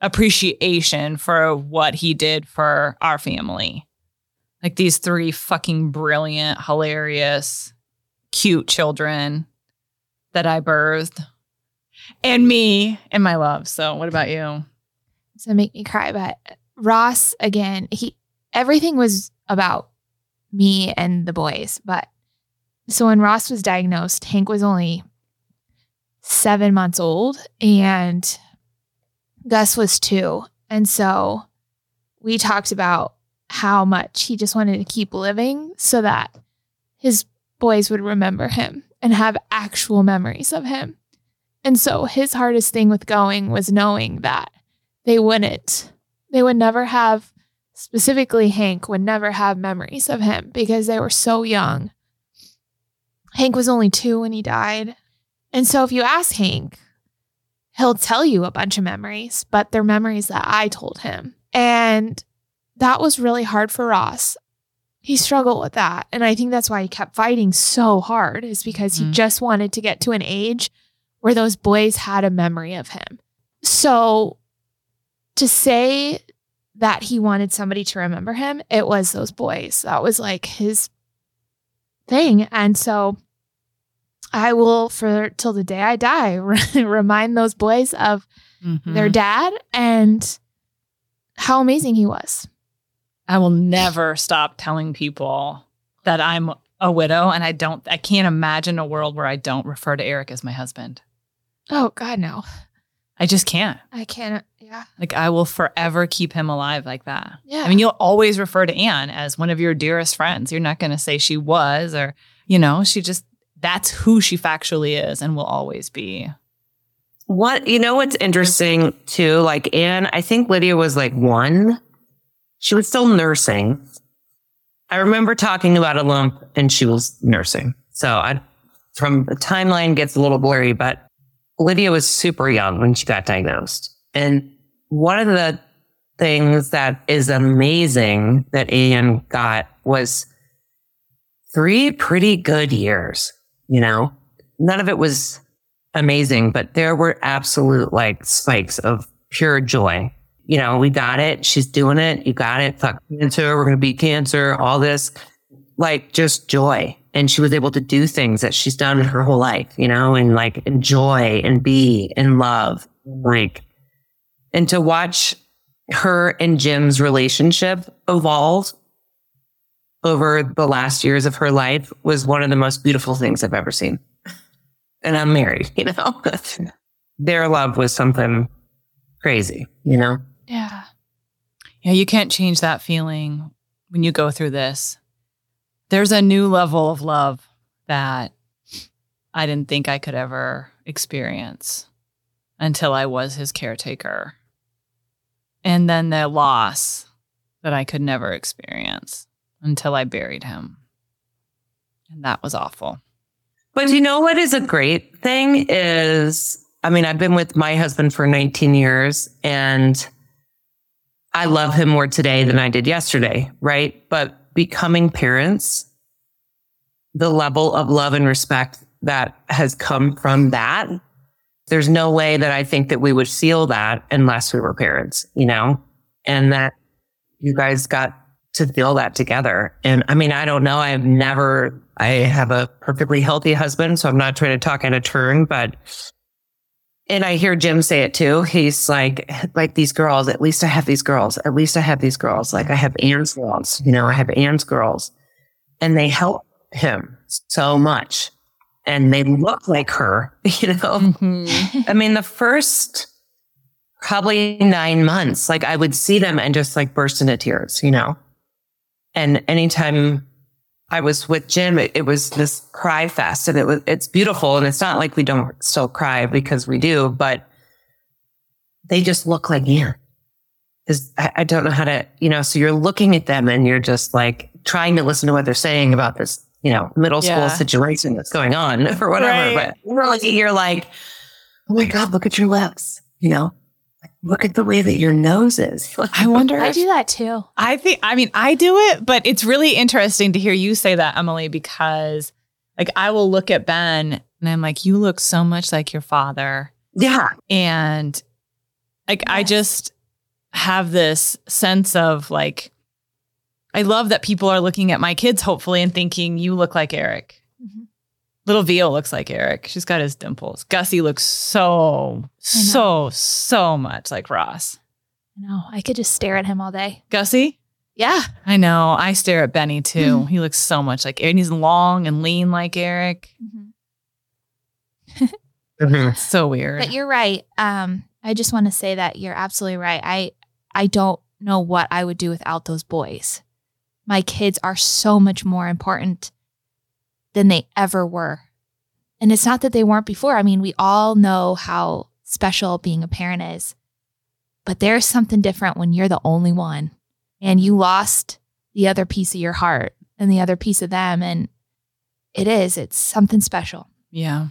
appreciation for what he did for our family. Like these three fucking brilliant, hilarious, cute children that I birthed, and me and my love. So, what about you? So make me cry. But Ross, again, he everything was about me and the boys. But so when Ross was diagnosed, Hank was only seven months old and Gus was two. And so we talked about how much he just wanted to keep living so that his boys would remember him and have actual memories of him. And so his hardest thing with going was knowing that they wouldn't, they would never have, specifically Hank would never have memories of him because they were so young. Hank was only two when he died. And so if you ask Hank, he'll tell you a bunch of memories, but they're memories that I told him. And that was really hard for Ross. He struggled with that. And I think that's why he kept fighting so hard, is because he Mhm. just wanted to get to an age where those boys had a memory of him. So to say that he wanted somebody to remember him, it was those boys. That was like his thing. And so I will, for till the day I die, remind those boys of Mhm. their dad and how amazing he was. I will never stop telling people that I'm a widow and I don't I can't imagine a world where I don't refer to Eric as my husband. Oh, God, no. I just can't. I can't. Yeah. Like I will forever keep him alive like that. Yeah. I mean, you'll always refer to Anne as one of your dearest friends. You're not going to say she was or, you know, she just that's who she factually is and will always be. What you know what's interesting too, like Anne, I think Lydia was like one. She was still nursing. I remember talking about a lump and she was nursing. So I from the timeline gets a little blurry, but Lydia was super young when she got diagnosed. And one of the things that is amazing that Anne got was three pretty good years, you know? None of it was amazing, but there were absolute like spikes of pure joy. You know, we got it. She's doing it. You got it. Fuck cancer. We're going to beat cancer. All this, like just joy. And she was able to do things that she's done in her whole life, you know, and like enjoy and be and love. Like, and to watch her and Jim's relationship evolve over the last years of her life was one of the most beautiful things I've ever seen and I'm married, you know. Their love was something crazy, you know. Yeah. Yeah, you can't change that feeling when you go through this. There's a new level of love that I didn't think I could ever experience until I was his caretaker. And then the loss that I could never experience until I buried him. And that was awful. But you know what is a great thing is, I mean, I've been with my husband for 19 years and I love him more today than I did yesterday, right? But becoming parents, the level of love and respect that has come from that, there's no way that I think that we would feel that unless we were parents, you know? And that you guys got to feel that together. And I mean, I don't know. I've never, I have a perfectly healthy husband, so I'm not trying to talk out of turn, but, and I hear Jim say it too. He's like, like these girls, at least I have these girls. At least I have these girls. Like I have Anne's girls, you know, I have Anne's girls and they help him so much and they look like her, you know? Mm-hmm. I mean, the first probably nine months, like I would see them and just like burst into tears, you know? And anytime I was with Jim, it, it was this cry fest and it was, it's beautiful. And it's not like we don't still cry because we do, but they just look like Anne. Cause I, I don't know how to, you know, so you're looking at them and you're just like trying to listen to what they're saying about this, you know, middle school Yeah. situation that's going on or whatever. Right. But really you're like, oh my God, look at your lips, you know, look at the way that your nose is. I wonder I do that too. I think, I mean, I do it, but it's really interesting to hear you say that, Emily, because like I will look at Ben and I'm like, you look so much like your father. yeah. And like, I just have this sense of like, I love that people are looking at my kids, hopefully, and thinking, you look like Eric. Little Veal looks like Eric. She's got his dimples. Gussie looks so, so, so much like Ross. No, I could just stare at him all day. Gussie? Yeah. I know. I stare at Benny too. he looks so much like Eric. He's long and lean like Eric. It's so weird. But you're right. Um, I just want to say that you're absolutely right. I I don't know what I would do without those boys. My kids are so much more important than they ever were. And it's not that they weren't before. I mean, we all know how special being a parent is. But there's something different when you're the only one and you lost the other piece of your heart and the other piece of them and it is it's something special. Yeah.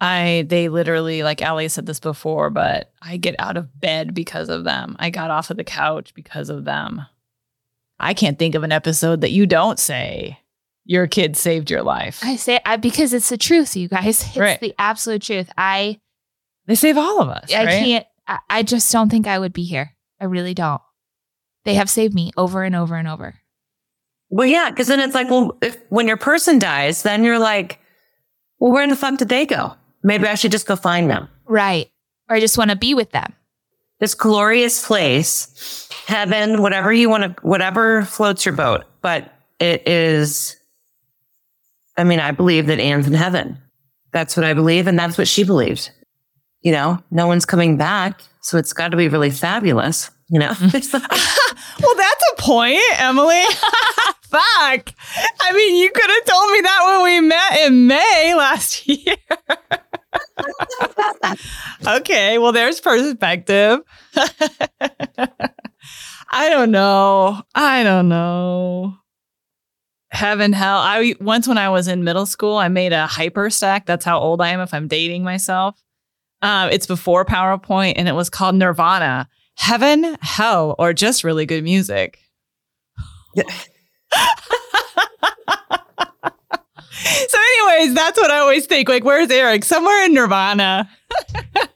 I they literally like Allie said this before, but I get out of bed because of them. I got off of the couch because of them. I can't think of an episode that you don't say your kid saved your life. I say I because it's the truth, you guys. It's Right. the absolute truth. I they save all of us. I right? can't I, I just don't think I would be here. I really don't. They have saved me over and over and over. Well, yeah, because then it's like, well, if when your person dies, then you're like, well, where in the fuck did they go? Maybe I should just go find them. Right. Or I just want to be with them. This glorious place, heaven, whatever you want to, whatever floats your boat. But it is, I mean, I believe that Anne's in heaven. That's what I believe. And that's what she believed. You know, no one's coming back. So it's got to be really fabulous. You know, Well, that's a point, Emily. Fuck. I mean, you could have told me that when we met in May last year. okay, well, there's perspective. I don't know. I don't know. Heaven, hell. I once when I was in middle school, I made a hyper stack. That's how old I am if I'm dating myself. Um, it's before PowerPoint, and it was called Nirvana. Heaven, hell, or just really good music. so, anyways, that's what I always think. Like, where's Eric? Somewhere in Nirvana.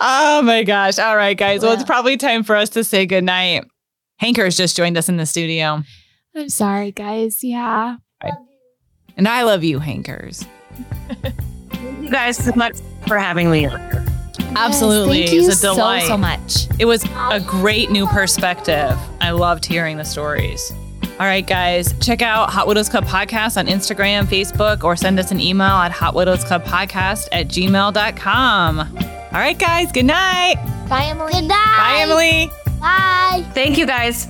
oh my gosh. All right, guys. Well, it's probably time for us to say goodnight. Hanker's just joined us in the studio. I'm sorry, guys. Yeah. And I love you, Hankers. you guys so much for having me. Absolutely. Yes, It thank was a you delight. so so much. It was a great new perspective. I loved hearing the stories. All right, guys, check out Hot Widows Club Podcast on Instagram, Facebook, or send us an email at hotwidowsclubpodcast at gmail.com. All right, guys, good night. Bye, Emily. Good night. Bye, Emily. Bye. Thank you guys.